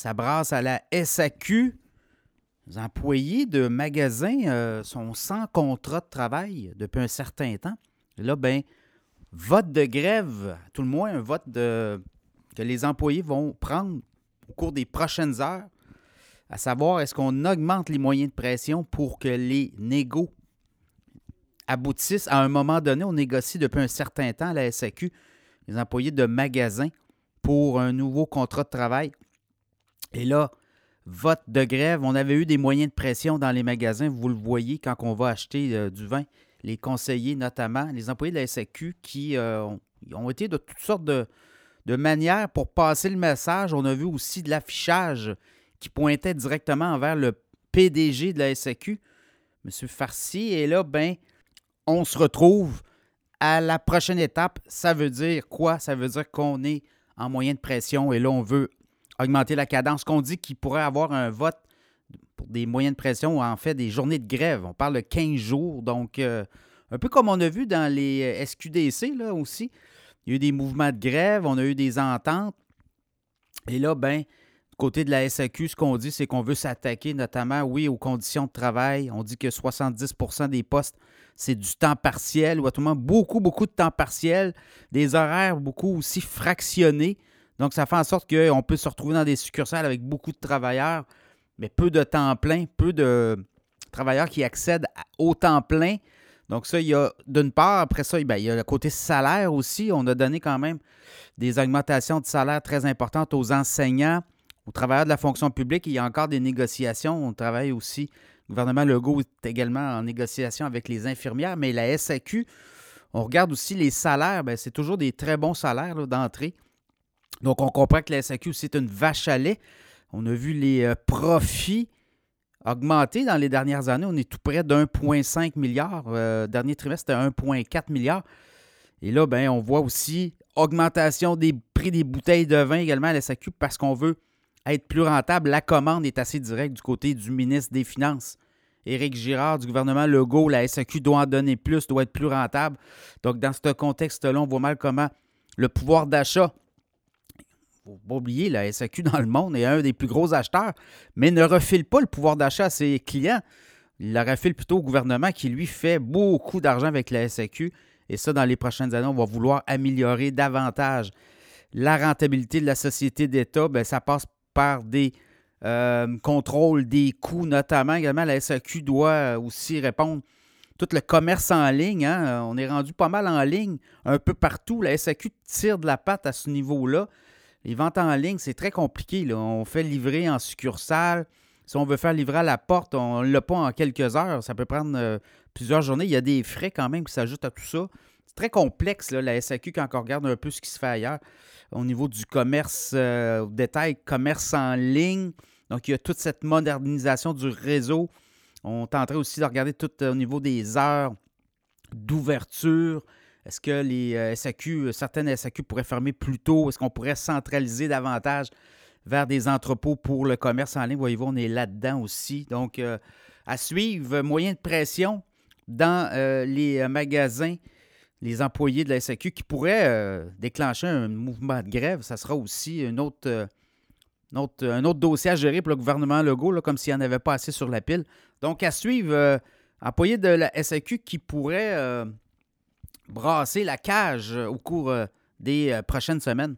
Ça brasse à la SAQ. Les employés de magasins euh, sont sans contrat de travail depuis un certain temps. Là, ben, vote de grève, tout le moins un vote que les employés vont prendre au cours des prochaines heures, à savoir est-ce qu'on augmente les moyens de pression pour que les négos aboutissent? À un moment donné. On négocie depuis un certain temps à la SAQ, les employés de magasins, pour un nouveau contrat de travail. Et là, vote de grève. On avait eu des moyens de pression dans les magasins, vous le voyez, quand on va acheter euh, du vin. Les conseillers, notamment, les employés de la SAQ qui euh, ont, été de toutes sortes de, manières pour passer le message. On a vu aussi de l'affichage qui pointait directement envers le PDG de la SAQ, M. Farcy. Et là, ben, on se retrouve à la prochaine étape. Ça veut dire quoi? Ça veut dire qu'on est en moyen de pression et là, on veut augmenter la cadence. Qu'on dit qu'il pourrait avoir un vote pour des moyens de pression en fait des journées de grève. On parle de 15 jours. Donc, euh, un peu comme on a vu dans les SQDC là aussi. Il y a eu des mouvements de grève, on a eu des ententes. Et là, ben, côté de la SAQ, ce qu'on dit, c'est qu'on veut s'attaquer notamment, oui, aux conditions de travail. On dit que 70% des postes, c'est du temps partiel, ou à tout le beaucoup, beaucoup de temps partiel, des horaires beaucoup aussi fractionnés. Donc, ça fait en sorte qu'on peut se retrouver dans des succursales avec beaucoup de travailleurs, mais peu de temps plein, peu de travailleurs qui accèdent au temps plein. Donc, ça, il y a d'une part, après ça, ben, il y a le côté salaire aussi. On a donné quand même des augmentations de salaire très importantes aux enseignants, aux travailleurs de la fonction publique, il y a encore des négociations. On travaille aussi, le gouvernement Legault est également en négociation avec les infirmières, mais la SAQ, on regarde aussi les salaires. Ben, c'est toujours des très bons salaires d'entrée. Donc, on comprend que la SAQ aussi est une vache à lait. On a vu les euh, profits augmenter dans les dernières années. On est tout près d'1,5 milliard. Euh, dernier trimestre, c'était 1,4 milliard. Et là, ben, on voit aussi augmentation des prix des bouteilles de vin également à la SAQ parce qu'on veut être plus rentable, la commande est assez directe du côté du ministre des Finances. Éric Girard du gouvernement Legault, la SAQ doit en donner plus, doit être plus rentable. Donc, dans ce contexte-là, on voit mal comment le pouvoir d'achat, faut pas oublier, la SAQ dans le monde est un des plus gros acheteurs, mais ne refile pas le pouvoir d'achat à ses clients. Il la refile plutôt au gouvernement qui, lui, fait beaucoup d'argent avec la SAQ. Et ça, dans les prochaines années, on va vouloir améliorer davantage la rentabilité de la société d'État. Bien, ça passe par des euh, contrôles des coûts, notamment. Également, la SAQ doit aussi répondre tout le commerce en ligne. Hein. On est rendu pas mal en ligne un peu partout. La SAQ tire de la patte à ce niveau-là. Les ventes en ligne, c'est très compliqué. On fait livrer en succursale. Si on veut faire livrer à la porte, on ne l'a pas en quelques heures. Ça peut prendre euh, plusieurs journées. Il y a des frais quand même qui s'ajoutent à tout ça. C'est très complexe, la SAQ, quand on regarde un peu ce qui se fait ailleurs au niveau du commerce euh, détail, commerce en ligne. Donc, il y a toute cette modernisation du réseau. On tenterait aussi de regarder tout euh, au niveau des heures d'ouverture. Est-ce que les euh, SAQ, certaines SAQ pourraient fermer plus tôt? Est-ce qu'on pourrait centraliser davantage vers des entrepôts pour le commerce en ligne? Voyez-vous, on est là-dedans aussi. Donc, à suivre, moyen de pression dans les magasins les employés de la SAQ qui pourraient euh, déclencher un mouvement de grève. Ça sera aussi euh, un autre dossier à gérer pour le gouvernement Legault, comme s'il n'y en avait pas assez sur la pile. Donc, à suivre, euh, employés de la SAQ qui pourraient brasser la cage au cours des prochaines semaines.